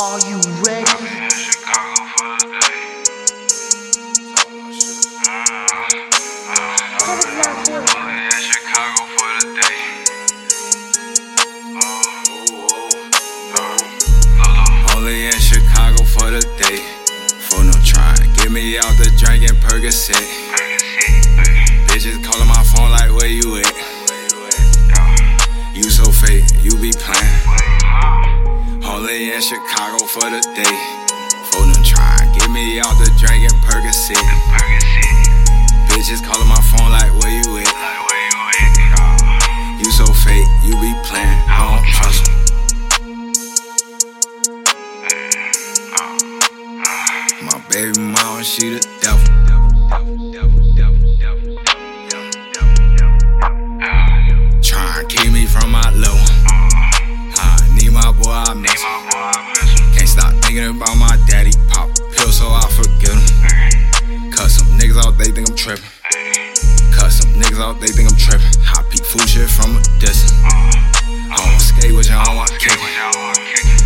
Are you ready? Chicago for the day. For the day. Only in Chicago for the day. For no try. Get me out the drink and Percocet. Bitches calling my phone like, where you at? You so fake, you be playing. Only in Chicago for the day. For no try. Get me out the drink and Percocet. Bitches calling my phone like, where you at? where You at? you so fake, you be playing. I don't trust 'em. My baby mama, she the devil. Tripping. Cut some niggas out, they think I'm tripping. I peek food shit from a distance. I don't skate with y'all, I want kick.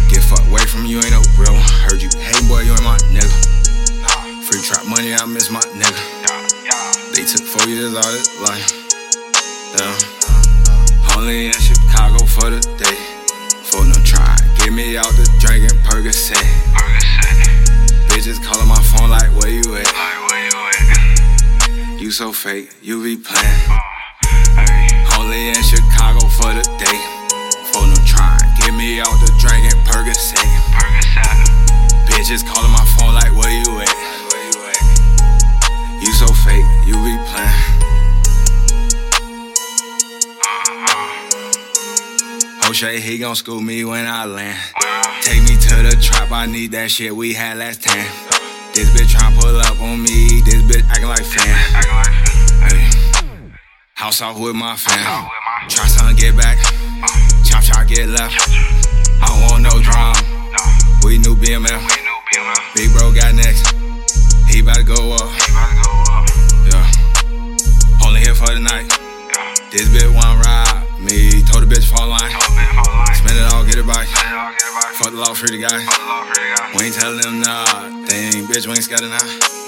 Get fucked away from you, ain't no real one. Heard you, hey boy, you ain't my nigga. Free trap money, I miss my nigga. They took four years out of life. Yeah. Only in Chicago for the day. So fake, you be playing. Only in Chicago for the day. For no try. Get me out the drink Percocet. Bitches calling my phone like, where you at? You so fake, you be playing. O'Shea, he gon' school me when I land. Take me to the trap, I need that shit we had last time. This bitch tryna pull up on me, this bitch acting like fan. Hey. House off with my fam. Try something, get back. Chop, chop, get left. I don't want no drama. We new BMF. Big bro got next. He about to go up. Yeah. Only here for the night. This bitch want to ride me. Told the bitch fall line. Spend it all, get it back. Fuck the law, free the guy. We ain't telling them nothing. Bitch, we ain't scared of now.